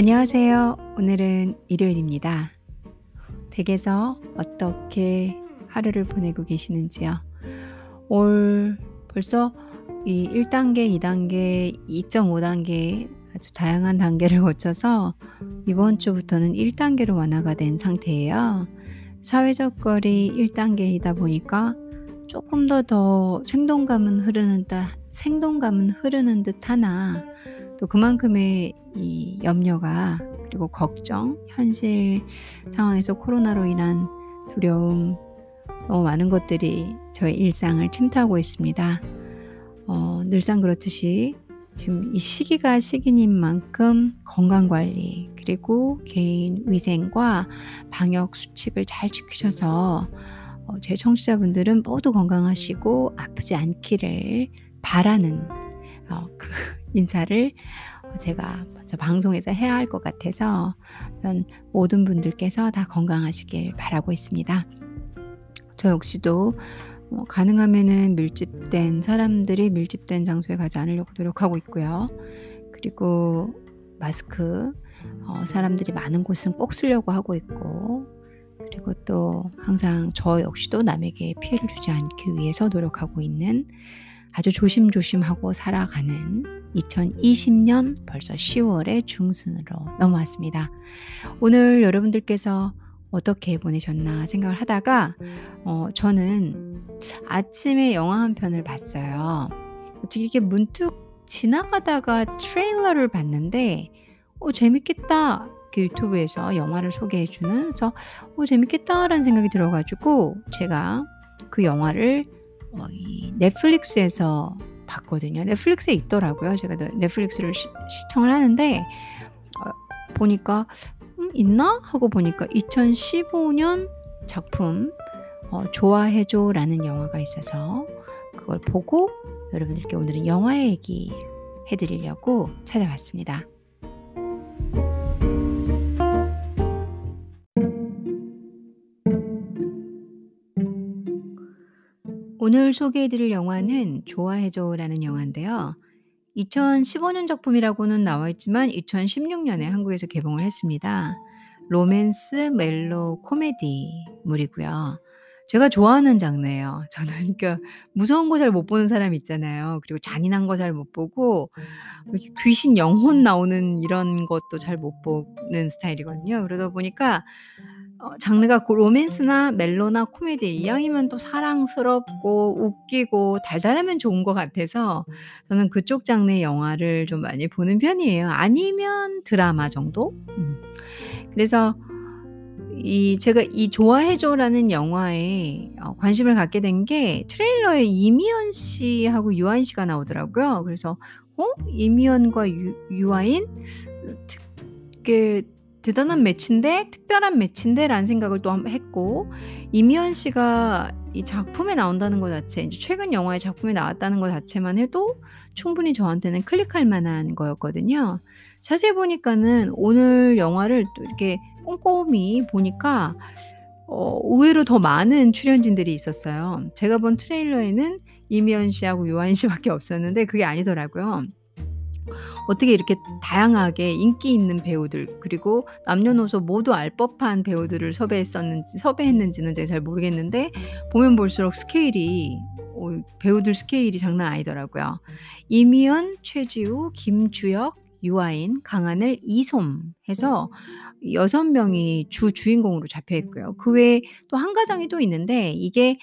안녕하세요. 오늘은 일요일입니다. 댁에서 어떻게 하루를 보내고 계시는지요? 올 벌써 이 1단계, 2단계, 2.5단계 아주 다양한 단계를 거쳐서 이번 주부터는 1단계로 완화가 된 상태예요. 사회적 거리 1단계이다 보니까 조금 더 더 생동감은 흐르는 듯, 생동감은 흐르는 듯 하나 또 그만큼의 이 염려가 그리고 걱정, 현실 상황에서 코로나로 인한 두려움, 너무 많은 것들이 저의 일상을 침투하고 있습니다. 어, 늘상 그렇듯이 지금 이 시기가 시기인 만큼 건강 관리 그리고 개인 위생과 방역 수칙을 잘 지키셔서 어, 제 청취자분들은 모두 건강하시고 아프지 않기를 바라는 어, 그 인사를 제가 먼저 방송에서 해야 할 것 같아서 전 모든 분들께서 다 건강하시길 바라고 있습니다. 저 역시도 어, 가능하면은 밀집된 사람들이 밀집된 장소에 가지 않으려고 노력하고 있고요. 그리고 마스크 어, 사람들이 많은 곳은 꼭 쓰려고 하고 있고 그리고 또 항상 저 역시도 남에게 피해를 주지 않기 위해서 노력하고 있는 아주 조심조심하고 살아가는 2020년 벌써 10월의 중순으로 넘어왔습니다. 오늘 여러분들께서 어떻게 보내셨나 생각을 하다가 어, 저는 아침에 영화 한 편을 봤어요. 어떻게 이렇게 문득 지나가다가 트레일러를 봤는데 어, 재밌겠다. 그 유튜브에서 영화를 소개해주는 그래서 어, 재밌겠다라는 생각이 들어가지고 제가 그 영화를 어, 이 넷플릭스에서 봤거든요. 넷플릭스에 있더라고요. 제가 넷플릭스를 시, 청을 하는데 어, 보니까 음, 있나 하고 보니까 2015년 작품 어, 좋아해줘라는 영화가 있어서 그걸 보고 여러분들께 오늘은 영화 얘기 해드리려고 찾아왔습니다. 오늘 소개해드릴 영화는 좋아해줘라는 영화인데요. 2015년 작품이라고는 나와 있지만 2016년에 한국에서 개봉을 했습니다. 로맨스 멜로 코미디물이고요. 제가 좋아하는 장르예요. 저는 그 무서운 거 잘 못 보는 사람 있잖아요. 그리고 잔인한 거 잘 못 보고 귀신 영혼 나오는 이런 것도 잘 못 보는 스타일이거든요. 그러다 보니까 어 장르가 고 로맨스나 멜로나 코미디 이왕이면 또 사랑스럽고 웃기고 달달하면 좋은 것 같아서 저는 그쪽 장르의 영화를 좀 많이 보는 편이에요. 아니면 드라마 정도? 음. 그래서 이 제가 이 좋아해 줘라는 영화에 어 관심을 갖게 된 게 트레일러에 이미연 씨하고 유아인 씨가 나오더라고요. 그래서 '어 이미연과 유 유아인? 되게 대단한 매치인데 특별한 매치인데'라는 생각을 또 했고 이미연 씨가 이 작품에 나온다는 것 자체 이제 최근 영화에 작품에 나왔다는 것 자체만 해도 충분히 저한테는 클릭할 만한 거였거든요. 자세히 보니까는 오늘 영화를 또 이렇게 꼼꼼히 보니까 어 의외로 더 많은 출연진들이 있었어요. 제가 본 트레일러에는 이미연 씨하고 유아인 씨밖에 없었는데 그게 아니더라고요. 어떻게 이렇게 다양하게 인기 있는 배우들 그리고 남녀노소 모두 알 법한 배우들을 섭외했었는지 섭외했는지는 제가 잘 모르겠는데 보면 볼수록 스케일이 어 배우들 스케일이 장난 아니더라고요. 이미연, 최지우, 김주혁, 유아인, 강하늘, 이솜 해서 6 명이 주 주인공으로 잡혀 있고요. 그 외에 또 한 가정이 또 있는데 이게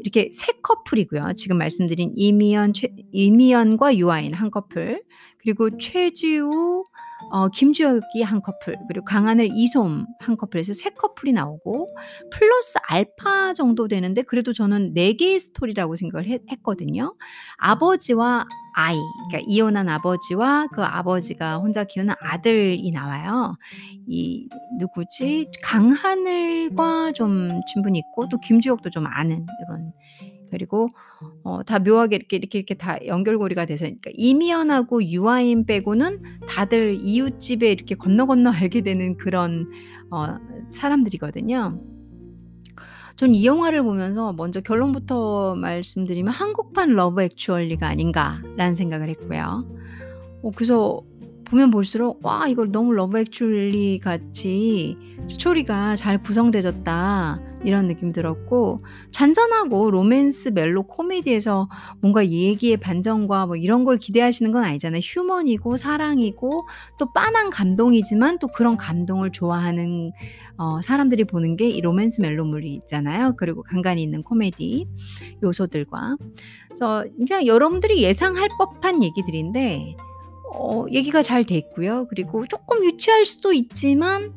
이렇게 세 커플이고요. 지금 말씀드린 이미연 최 이미연과 유아인 한 커플 그리고 최지우 어 김주혁이 한 커플 그리고 강하늘 이솜 한 커플에서 세 커플이 나오고 플러스 알파 정도 되는데 그래도 저는 4 개의 스토리라고 생각을 했 했거든요. 아버지와 아이 그러니까 이혼한 아버지와 그 아버지가 혼자 키우는 아들이 나와요. 이 누구지? 강하늘과 좀 친분이 있고 또 김주혁도 좀 아는 이런 그리고 어 다 묘하게 이렇게, 이렇게, 이렇게 다 연결고리가 돼서 그러니까 이미연하고 유아인 빼고는 다들 이웃집에 이렇게 건너 건너 알게 되는 그런 어 사람들이거든요. 전 이 영화를 보면서 먼저 결론부터 말씀드리면 '한국판 러브 액츄얼리가 아닌가.'라는 생각을 했고요. 어 그래서 보면 볼수록 '와 이걸 너무 러브 액츄얼리 같이 스토리가 잘 구성되어졌다.' 이런 느낌이 들었고 잔잔하고 로맨스 멜로 코미디에서 뭔가 얘기의 반전과 뭐 이런 걸 기대하시는 건 아니잖아요. human이고 사랑이고 또 빤한 감동이지만 또 그런 감동을 좋아하는 어 사람들이 보는 게 이 로맨스 멜로물이 있잖아요. 그리고 간간이 있는 코미디 요소들과. 그래서 그냥 여러분들이 예상할 법한 얘기들인데 어 얘기가 잘돼 있고요. 그리고 쪼끔 유치할 수도 있지만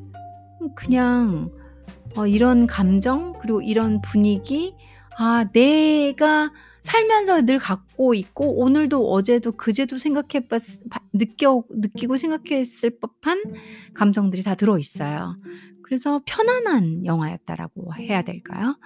음 그냥 어 이런 감정 그리고 이런 분위기 아 내가 살면서 늘 갖고 있고 오늘도 어제도 그제도 생각해 봤바 느껴 느끼고 생각했을 법한 감정들이 다 들어 있어요. 그래서 편안한 영화였다라고 해야 될까요?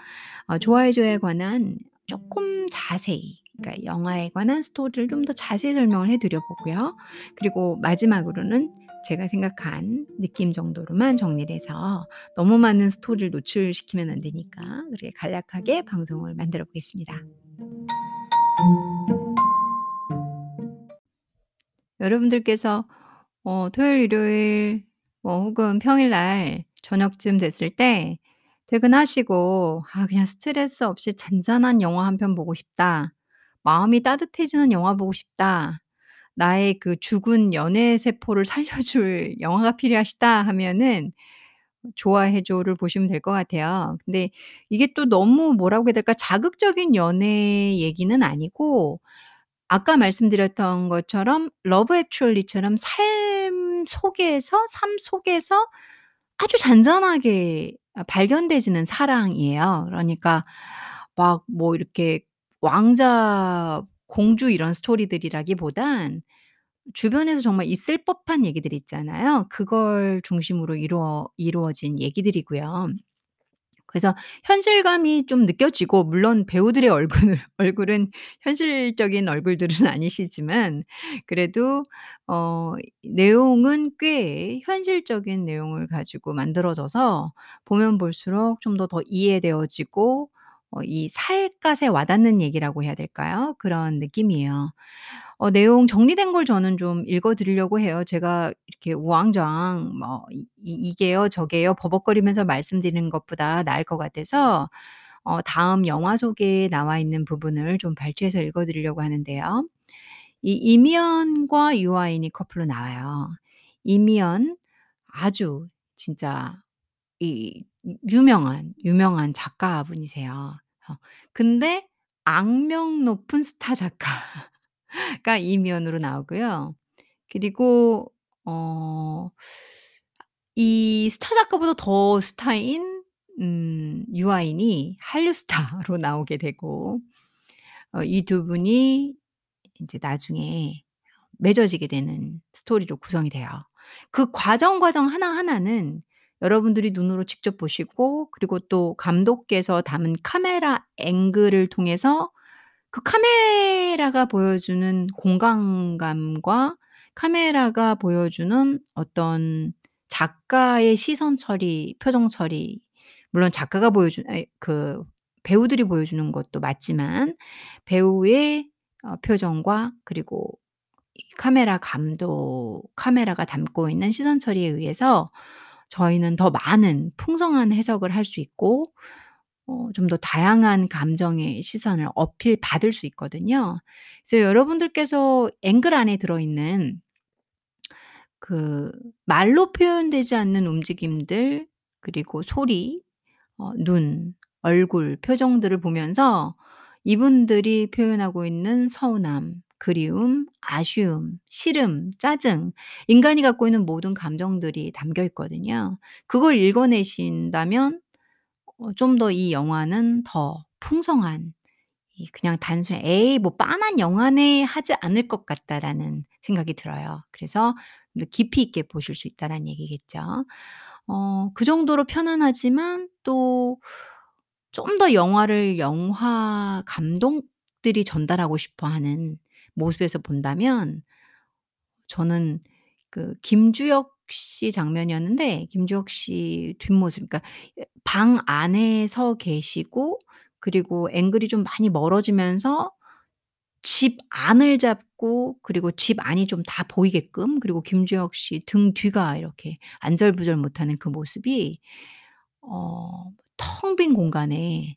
어 좋아해 줘에 관한 쪼끔 자세히 그러니까 영화에 관한 스토리를 좀 더 자세히 설명을 해 드려 보고요. 그리고 마지막으로는 제가 생각한 느낌 정도로만 정리를 해서 너무 많은 스토리를 노출시키면 안 되니까 그렇게 간략하게 방송을 만들어 보겠습니다. 여러분들께서 어 토요일, 일요일 뭐 혹은 평일날 저녁쯤 됐을 때 퇴근하시고 '아 그냥 스트레스 없이 잔잔한 영화 한 편 보고 싶다. 마음이 따뜻해지는 영화 보고 싶다. 나의 그 죽은 연애 세포를 살려줄 영화가 필요하시다.' 하면은 좋아해 줘를 보시면 될 것 같아요. 근데 이게 또 너무 뭐라고 해야 될까? 자극적인 연애 얘기는 아니고 아까 말씀드렸던 것처럼 러브 액츄얼리처럼 삶 속에서 삶 속에서 아주 잔잔하게 아 발견되지는 사랑이에요. 그러니까 막 뭐 이렇게 왕자 공주 이런 스토리들이라기보단 주변에서 정말 있을 법한 얘기들 있잖아요. 그걸 중심으로 이루어 이루어진 얘기들이고요. 그래서 현실감이 좀 느껴지고 물론 배우들의 얼굴을 얼굴은 현실적인 얼굴들은 아니시지만 그래도 어 내용은 꽤 현실적인 내용을 가지고 만들어져서 보면 볼수록 좀 더 더 이해되어지고 어 이 살갗에 와 닿는 얘기라고 해야 될까요? 그런 느낌이에요. 어 내용 정리된 걸 저는 좀 읽어 드리려고 해요. 제가 이렇게 우왕좌왕 뭐 이 이 이게요 저게요 버벅거리면서 말씀드리는 것보다 나을 것 같아서 어 다음 영화 속에 나와 있는 부분을 좀 발췌해서 읽어 드리려고 하는데요. 이 이미연과 유아인이 커플로 나와요. 이미연 아주 진짜 이 유 유명한, 유명한 작가분이세요. 어 근데 악명 높은 스타 작가가 이미연으로 나오고요. 그리고 어 이 스타 작가보다 더 스타인 음 유아인이 한류 스타로 나오게 되고 어 이 2 분이 인제 나중에 맺어지게 되는 스토리로 구성이 돼요. 그 과정, 과정 하나하나는 여러분들이 눈으로 직접 보시고 그리고 또 감독께서 담은 카메라 앵글을 통해서 그 카메라가 보여주는 공간감과 카메라가 보여주는 어떤 작가의 시선 처리, 표정 처리 물론 작가가 보여준 그 배우들이 보여주는 것도 맞지만 배우의 어 표정과 그리고 이 카메라 감독 카메라가 담고 있는 시선 처리에 의해서 저희는 더 많은 풍성한 해석을 할 수 있고 어 좀 더 다양한 감정의 시선을 어필 받을 수 있거든요. 그래서 여러분들께서 앵글 안에 들어있는 그 말로 표현되지 않는 움직임들 그리고 소리 어 눈, 얼굴, 표정들을 보면서 이분들이 표현하고 있는 서운함, 그리움, 아쉬움, 싫음, 짜증 인간이 갖고 있는 모든 감정들이 담겨 있거든요. 그걸 읽어내신다면 어 좀 더 이 영화는 더 풍성한 이 그냥 단순히 '에이 뭐 빤한 영화네.' 하지 않을 것 같다.'라는 생각이 들어요. 그래서 깊이 있게 보실 수 있다라는 얘기겠죠. 어 그 정도로 편안하지만 또 좀 더 영화를 영화 감독들이 전달하고 싶어 하는 모습에서 본다면 저는 그 김주혁 씨 장면이었는데 김주혁 씨 뒷모습 그러니까 예방 안에 서 계시고 그리고 앵글이 좀 많이 멀어지면서 집 안을 춥고 그리고 집 안이 좀 다 보이게끔 그리고 김주혁 씨 등 뒤가 이렇게 안절부절 못하는 그 모습이 어 텅 빈 공간에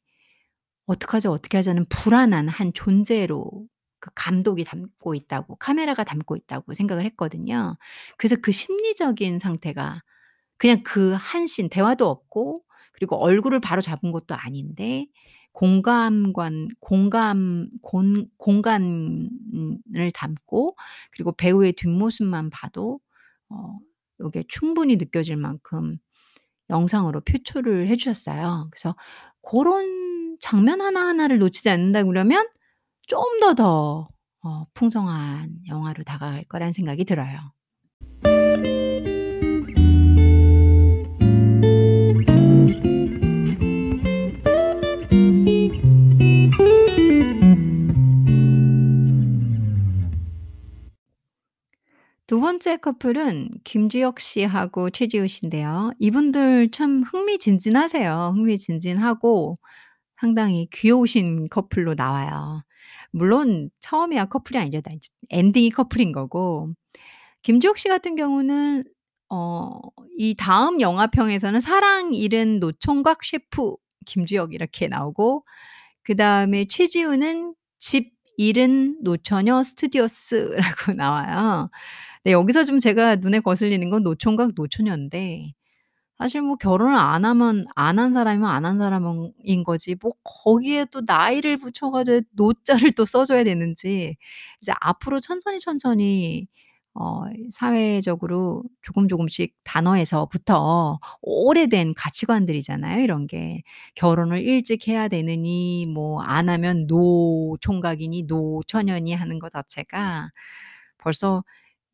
'어떡하지, 어떻게 하지.'하는 불안한 한 존재로 그 감독이 담고 있다고 카메라가 담고 있다고 생각을 했거든요. 그래서 그 심리적인 상태가 그냥 그 한 씬 대화도 없고 그리고 얼굴을 바로 잡은 것도 아닌데 공감관 공감 곤 공간을 담고 그리고 배우의 뒷모습만 봐도 어 요게 충분히 느껴질 만큼 영상으로 표출을 해 주셨어요. 그래서 고런 장면 하나하나를 놓치지 않는다 그러면 좀 더 더 어 풍성한 영화로 다가갈 거라는 생각이 들어요. 두 번째 커플은 김주혁 씨하고 최지우 씨인데요. 이분들 참 흥미진진하세요. 흥미진진하고 상당히 귀여우신 커플로 나와요. 물론 처음에야 커플이 이제 엔딩이 커플인 거고. 김주혁 씨 같은 경우는 어 이 다음 영화평에서는 사랑 잃은 노총각 셰프 김주혁 이렇게 나오고 그 다음에 최지우는 집 잃은 노처녀 스튜어디스라고 나와요. 네 여기서 좀 제가 눈에 거슬리는 건 노총각 노처녀인데 사실 뭐 결혼을 안 하면 안 한 사람이면 안 한 사람은 인 거지 뭐 거기에 또 나이를 붙여 가지고 노자를 또 써 줘야 되는지 이제 앞으로 천천히, 천천히 어 사회적으로 조금 조금씩 단어에서부터 오래된 가치관들이잖아요 이런 게. 결혼을 일찍 해야 되느니 뭐 안 하면 노총각이니 노처녀니 하는 거 자체가 벌써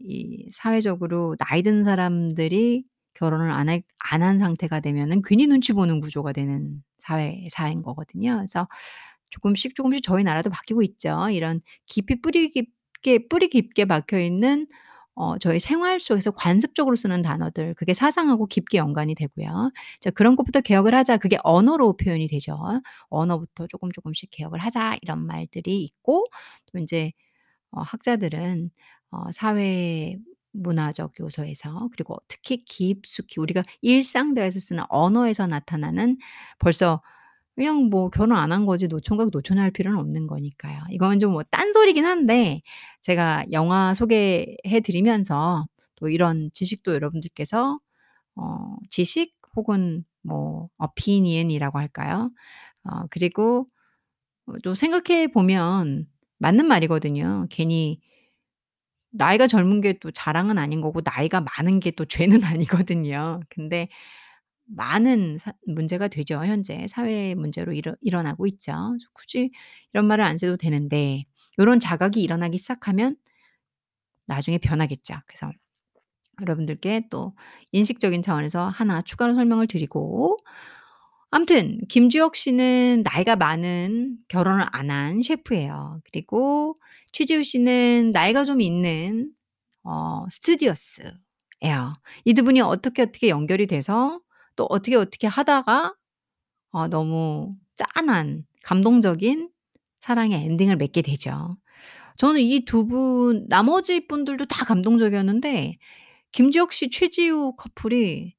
이 사회적으로 나이 든 사람들이 결혼을 안 한 상태가 되면은 괜히 눈치 보는 구조가 되는 사회 사인 거거든요. 그래서 조금씩 조금씩 저희 나라도 바뀌고 있죠. 이런 깊이 뿌리 깊게 뿌리 깊게 박혀 있는 어 저희 생활 속에서 관습적으로 쓰는 단어들 그게 사상하고 깊게 연관이 되고요. 자 그런 것부터 개혁을 하자. 그게 언어로 표현이 되죠. 언어부터 쪼끔 쪼끔씩 개혁을 하자 이런 말들이 있고 또 인제 어 학자들은 어 사회 문화적 요소에서 그리고 특히 깊숙이 우리가 일상 대화에서 쓰는 언어에서 나타나는 벌써 그냥 뭐 결혼 안 한 거지 노총각 노처녀 할 필요는 없는 거니까요. 이건 좀 뭐 딴소리긴 한데 제가 영화 소개해 드리면서 또 이런 지식도 여러분들께서 어 지식 혹은 뭐 opinion이라고 할까요? 어 그리고 어또 생각해 보면 맞는 말이거든요. 괜히 나이가 젊은 게 또 자랑은 아닌 거고 나이가 많은 게 또 죄는 아니거든요. 근데 많은 사 문제가 되죠. 현재 사회 문제로 일어 일어나고 있죠. 굳이 이런 말을 안 써도 되는데 요런 자각이 일어나기 시작하면 나중에 변하겠죠. 그래서 여러분들께 또 인식적인 차원에서 하나 추가로 설명을 드리고 아무튼 김주혁 씨는 나이가 많은 결혼을 안 한 셰프예요. 그리고 최지우 씨는 나이가 좀 있는 어 스튜디오스예요. 이 두 분이 어떻게, 어떻게 연결이 돼서 또 어떻게, 어떻게 하다가 어 너무 짠한 감동적인 사랑의 엔딩을 맺게 되죠. 저는 이 두 분 나머지 분들도 다 감동적이었는데 김주혁 씨 최지우 커플이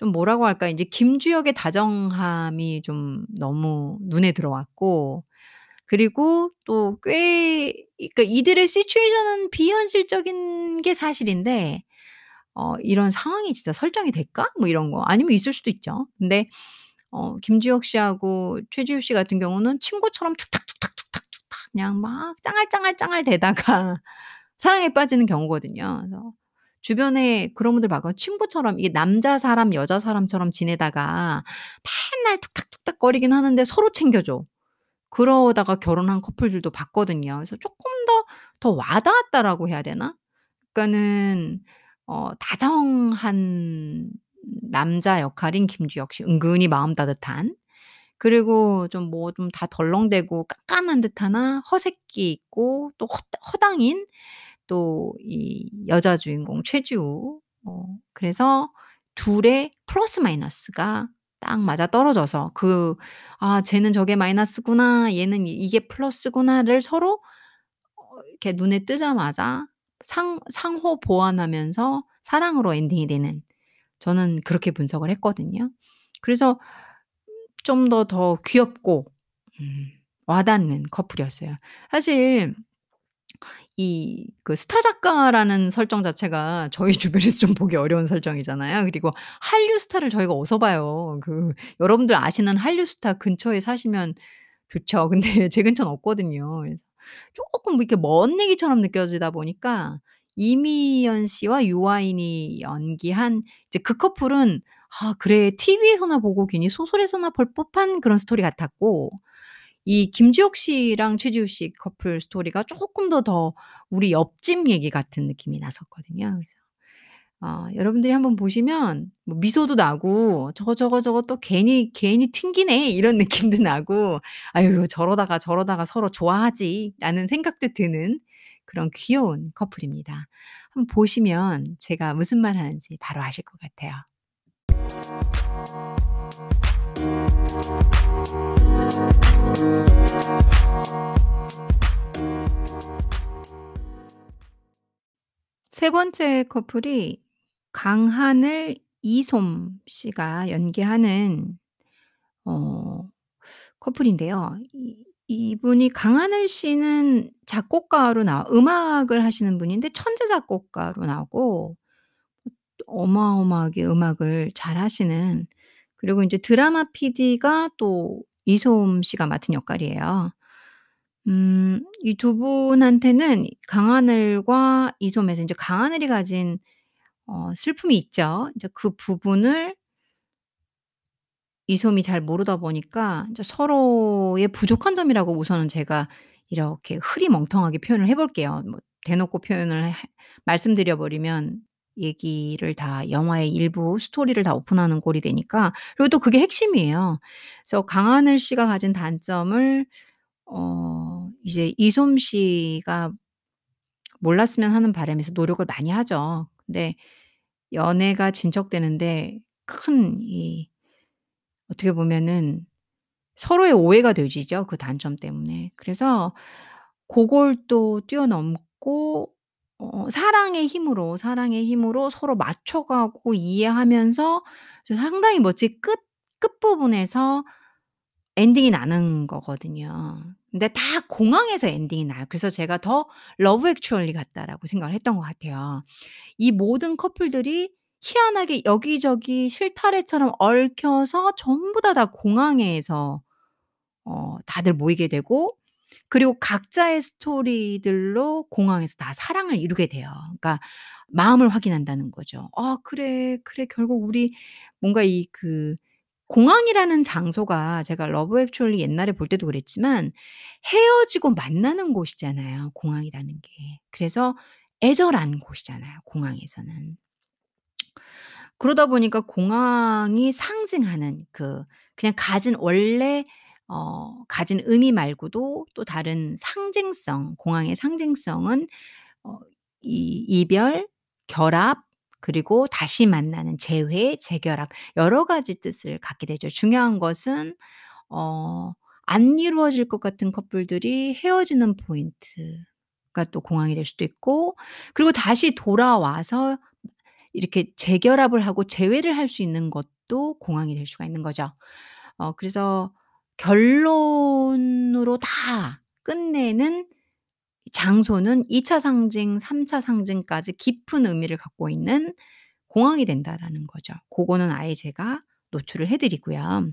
좀 뭐라고 할까 인제 김주혁의 다정함이 좀 너무 눈에 들어왔고 그리고 또 꽤 그러니까 이들의 시츄에이션은 비현실적인 게 사실인데 어 '이런 상황이 진짜 설정이 될까?' 뭐 이런 거 아니면 있을 수도 있죠. 근데 어 김주혁 씨하고 최지우 씨 같은 경우는 친구처럼 툭탁툭탁툭탁툭탁 그냥 막 짱알짱알짱알 대다가 사랑에 빠지는 경우거든요. 그래서 주변에 그런 분들 봤거든요. 친구처럼 이게 남자 사람 여자 사람처럼 지내다가 맨날 툭탁툭탁 거리긴 하는데 서로 챙겨줘. 그러다가 결혼한 커플들도 봤거든요. 그래서 쪼끔 더, 더 와 닿았다라고 해야 되나? 그러니까는 어 다정한 남자 역할인 김주혁 씨 은근히 마음 따뜻한. 그리고 좀 뭐 좀 다 덜렁대고 깐깐한 듯하나 허세끼 있고 또 허 허당인 또 이 여자 주인공 최지우 어 그래서 둘의 플러스 마이너스가 딱 맞아 떨어져서 그 '아 쟤는 저게 마이너스구나. 얘는 이 이게 플러스구나.'를 서로 어 이렇게 눈에 뜨자마자 상 상호 보완하면서 사랑으로 엔딩이 되는 저는 그렇게 분석을 했거든요. 그래서 좀 더더 귀엽고 음 와닿는 커플이었어요. 사실 이 그 스타 작가라는 설정 자체가 저희 주변에서 좀 보기 어려운 설정이잖아요. 그리고 한류 스타를 저희가 어디서 봐요. 그 여러분들 아시는 한류 스타 근처에 사시면 좋죠. 근데 제 근처는 없거든요. 그래서 쪼끔 이렇게 먼 얘기처럼 느껴지다 보니까 이미연 씨와 유아인이 연기한 이제 그 커플은 '아 그래 TV에서나 보고 괜히 소설에서나 볼 법한 그런 스토리 같았고' 이 김지혁 씨랑 최지우 씨 커플 스토리가 쪼끔 더더 우리 옆집 얘기 같은 느낌이 났었거든요. 그래서 어 여러분들이 한번 보시면 뭐 미소도 나고 '저거, 저거, 저거 또 괜히, 괜히 튕기네.' 이런 느낌도 나고 '아유 저러다가, 저러다가 서로 좋아하지.'라는 생각도 드는 그런 귀여운 커플입니다. 한번 보시면 제가 무슨 말 하는지 바로 아실 것 같아요. 3 번째 커플이 강하늘, 이솜 씨가 연기하는 어 커플인데요. 이 이분이 강하늘 씨는 작곡가로 나와 음악을 하시는 분인데 천재 작곡가로 나오고 어마어마하게 음악을 잘하시는 그리고 인제 드라마 PD가 또 이솜 씨가 맡은 역할이에요. 음이두 분한테는 강하늘과 이솜에서 인제 강하늘이 가진 어 슬픔이 있죠. 인제 그 부분을 이솜이 잘 모르다 보니까 인제 서로의 부족한 점이라고 우선은 제가 이렇게 흐리멍텅하게 표현을 해 볼게요. 뭐 대놓고 표현을 해 말씀드려 버리면 얘기를 다 영화의 일부 스토리를 다 오픈하는 꼴이 되니까 그리고 또 그게 핵심이에요. 그래서 강하늘 씨가 가진 단점을 어 이제 이솜 씨가 몰랐으면 하는 바람에서 노력을 많이 하죠. 근데 연애가 진척되는데 큰 이 어떻게 보면은 서로의 오해가 되지죠, 그 단점 때문에. 그래서 고걸 또 뛰어넘고 어 사랑의 힘으로, 사랑의 힘으로 서로 맞춰가고 이해하면서 저 상당히 멋진 끝 끝부분에서 엔딩이 나는 거거든요. 근데 다 공항에서 엔딩이 나요. 그래서 제가 더 러브 액츄얼리 같다라고 생각을 했던 것 같아요. 이 모든 커플들이 희한하게 여기저기 실타래처럼 얽혀서 전부 다, 다 공항에서 어 다들 모이게 되고 그리고 각자의 스토리들로 공항에서 다 사랑을 이루게 돼요. 그러니까 마음을 확인한다는 거죠. '아 그래, 그래 결국 우리' 뭔가 이 그 공항이라는 장소가 제가 러브 액츄얼리 옛날에 볼 때도 그랬지만 헤어지고 만나는 곳이잖아요, 공항이라는 게. 그래서 애절한 곳이잖아요, 공항에서는. 그러다 보니까 공항이 상징하는 그 그냥 가진 원래 어 가진 의미 말고도 또 다른 상징성, 공항의 상징성은 어 이 이별, 결합 그리고 다시 만나는 재회, 재결합 여러 가지 뜻을 갖게 되죠. 중요한 것은 어 안 이루어질 것 같은 커플들이 헤어지는 포인트가 또 공항이 될 수도 있고 그리고 다시 돌아와서 이렇게 재결합을 하고 재회를 할 수 있는 것도 공항이 될 수가 있는 거죠. 어 그래서 결론으로 다 끝내는 장소는 2차 상징, 3차 상징까지 깊은 의미를 갖고 있는 공항이 된다라는 거죠. 고거는 아예 제가 노출을 해 드리고요.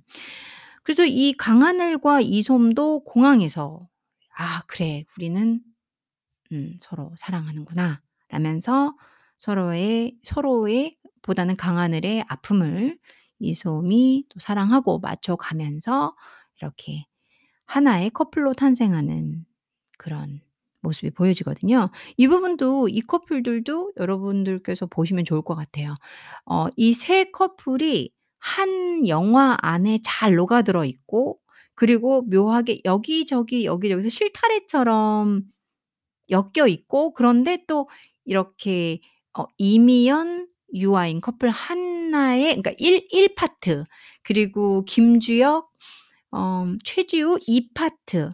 그래서 이 강하늘과 이솜도 공항에서 '아 그래 우리는 음 서로 사랑하는구나.' 라면서 서로의 서로의 보다는 강하늘의 아픔을 이솜이 또 사랑하고 맞춰가면서 이렇게 하나의 커플로 탄생하는 그런 모습이 보여지거든요. 이 부분도 이 커플들도 여러분들께서 보시면 좋을 것 같아요. 어이3 커플이 한 영화 안에 잘 녹아들어 있고 그리고 묘하게 여기저기, 여기저기서 실타래처럼 엮여 있고 그런데 또 이렇게 어 이미연, 유아인 커플 하나의 그러니까 1 1 파트 그리고 김주혁, 어 최지우 2 파트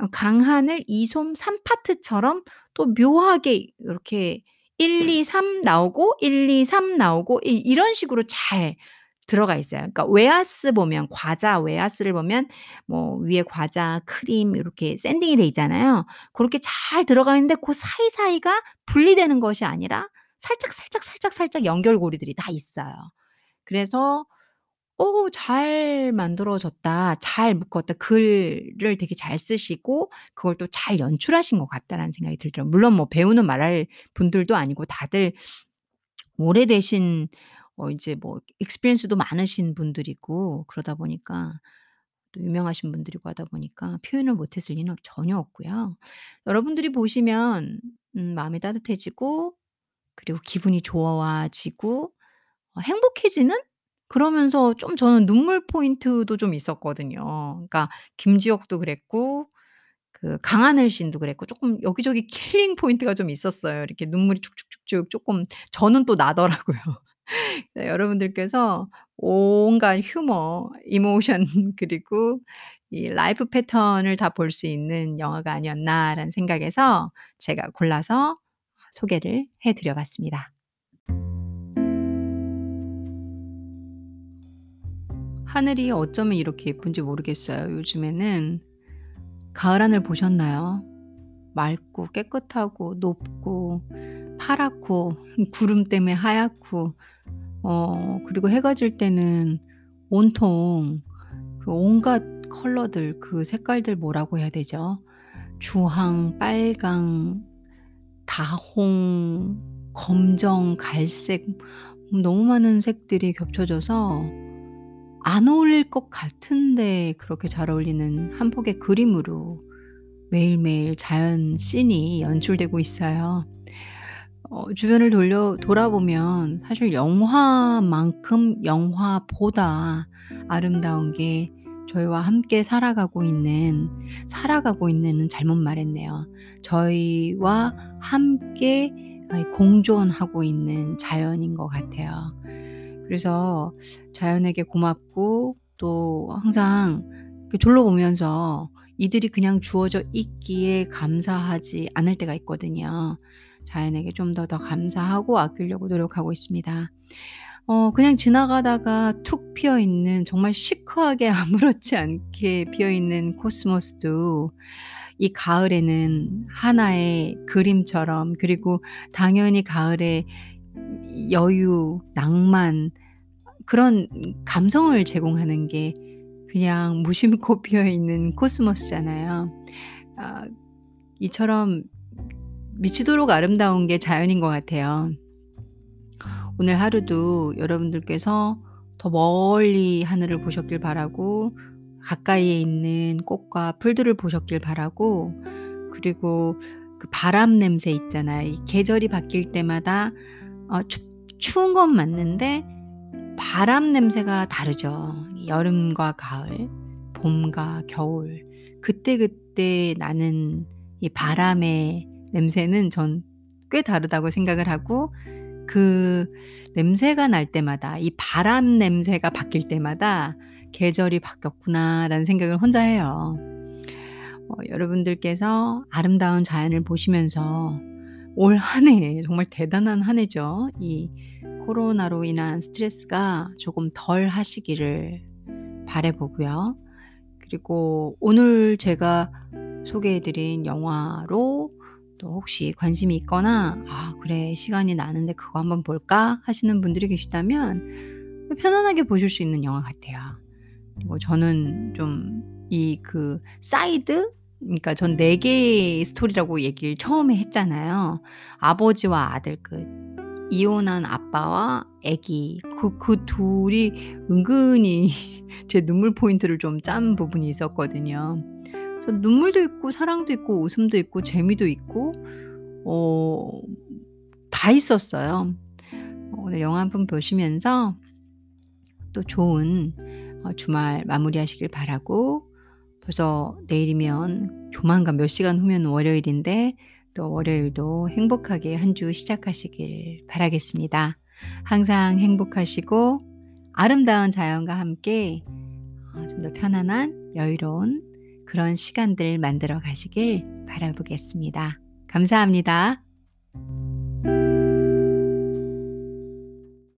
어 강하늘, 이솜 3 파트처럼 또 묘하게 이렇게 1, 2, 3 나오고 1, 2, 3 나오고 이 이런 식으로 잘 들어가 있어요. 그러니까 웨하스 보면 과자 웨하스를 보면 뭐 위에 과자, 크림 요렇게 sanding이 돼 있잖아요. 고렇게 잘 들어가 있는데 고 사이 사이가 분리되는 것이 아니라 살짝, 살짝, 살짝, 살짝 연결고리들이 다 있어요. 그래서 ' 어 잘 만들어졌다. 잘 묶었다.' 글을 되게 잘 쓰시고 그걸 또 잘 연출하신 것 같다라는 생각이 들더라고요. 물론 뭐 배우는 말할 분들도 아니고 다들 오래되신 어 이제 뭐 experience도 많으신 분들이고 그러다 보니까 또 유명하신 분들이고 하다 보니까 표현을 못했을 리는 전혀 없고요. 여러분들이 보시면 음 마음이 따뜻해지고 그리고 기분이 좋아지고 어 행복해지는 그러면서 좀 저는 눈물 포인트도 좀 있었거든요. 그러니까 김주혁도 그랬고 그 강하늘 씨도 그랬고 쪼끔 여기저기 killing point가 좀 있었어요. 이렇게 눈물이 축축축축 쪼끔 저는 또 나더라고요. 네 여러분들께서 온갖 휴머, 이모션 그리고 이 life pattern을 다 볼 수 있는 영화가 아니었나라는 생각에서 제가 골라서 소개를 해 드려 봤습니다. 하늘이 어쩌면 이렇게 예쁜지 모르겠어요 요즘에는. 가을 하늘 보셨나요? 맑고 깨끗하고 높고 파랗고 구름 때문에 하얗고 어 그리고 해가 질 때는 온통 그 온갖 컬러들 그 색깔들 뭐라고 해야 되죠? 주황, 빨강, 다홍, 검정, 갈색 너무 많은 색들이 겹쳐져서 안 어울릴 것 같은데 그렇게 잘 어울리는 한 폭의 그림으로 매일매일 자연 씬이 연출되고 있어요. 어 주변을 돌려 돌아보면 사실 영화만큼 영화보다 아름다운 게 저희와 함께 살아가고 있는 살아가고 있는은 잘못 말했네요. 저희와 함께 공존하고 있는 자연인 것 같아요. 그래서 자연에게 고맙고 또 항상 둘러보면서 이들이 그냥 주어져 있기에 감사하지 않을 때가 있거든요. 자연에게 좀더더 감사하고 아끼려고 노력하고 있습니다. 어 그냥 지나가다가 툭 피어 있는 정말 시크하게 아무렇지 않게 피어 있는 코스모스도 이 가을에는 하나의 그림처럼 그리고 당연히 가을에 여유, 낭만 그런 감성을 제공하는 게 그냥 무심코 피어 있는 코스모스잖아요. 아 이처럼 미치도록 아름다운 게 자연인 것 같아요. 오늘 하루도 여러분들께서 더 멀리 하늘을 보셨길 바라고 가까이에 있는 꽃과 풀들을 보셨길 바라고 그리고 그 바람 냄새 있잖아요. 이 계절이 바뀔 때마다 어 춥 추운 건 맞는데 바람 냄새가 다르죠. 여름과 가을, 봄과 겨울 그때그때 나는 이 바람의 냄새는 전 꽤 다르다고 생각을 하고 그 냄새가 날 때마다 이 바람 냄새가 바뀔 때마다 '계절이 바뀌었구나.'라는 생각을 혼자 해요. 어 여러분들께서 아름다운 자연을 보시면서 올 한 해 정말 대단한 한 해죠. 이 코로나로 인한 스트레스가 조금 덜 하시기를 바라 보고요. 그리고 오늘 제가 소개해 드린 영화로 또 혹시 관심이 있거나 '아 그래 시간이 나는데 그거 한번 볼까?' 하시는 분들이 계시다면 편안하게 보실 수 있는 영화 같아요. 그리고 저는 좀 이 그 사이드 그러니까 전4 개의 스토리라고 얘기를 처음에 했잖아요. 아버지와 아들 그 이혼한 아빠와 아기 그 그 둘이 은근히 제 눈물 포인트를 좀 짠 부분이 있었거든요. 저 눈물도 있고 사랑도 있고 웃음도 있고 재미도 있고 어 다 있었어요. 오늘 영화 한 편 보시면서 또 좋은 어 주말 마무리하시길 바라고 벌써 내일이면 조만간 몇 시간 후면 월요일인데 또 월요일도 행복하게 한 주 시작하시길 바라겠습니다. 항상 행복하시고 아름다운 자연과 함께 어좀더 편안한 여유로운 그런 시간들 만들어 가시길 바라보겠습니다. 감사합니다.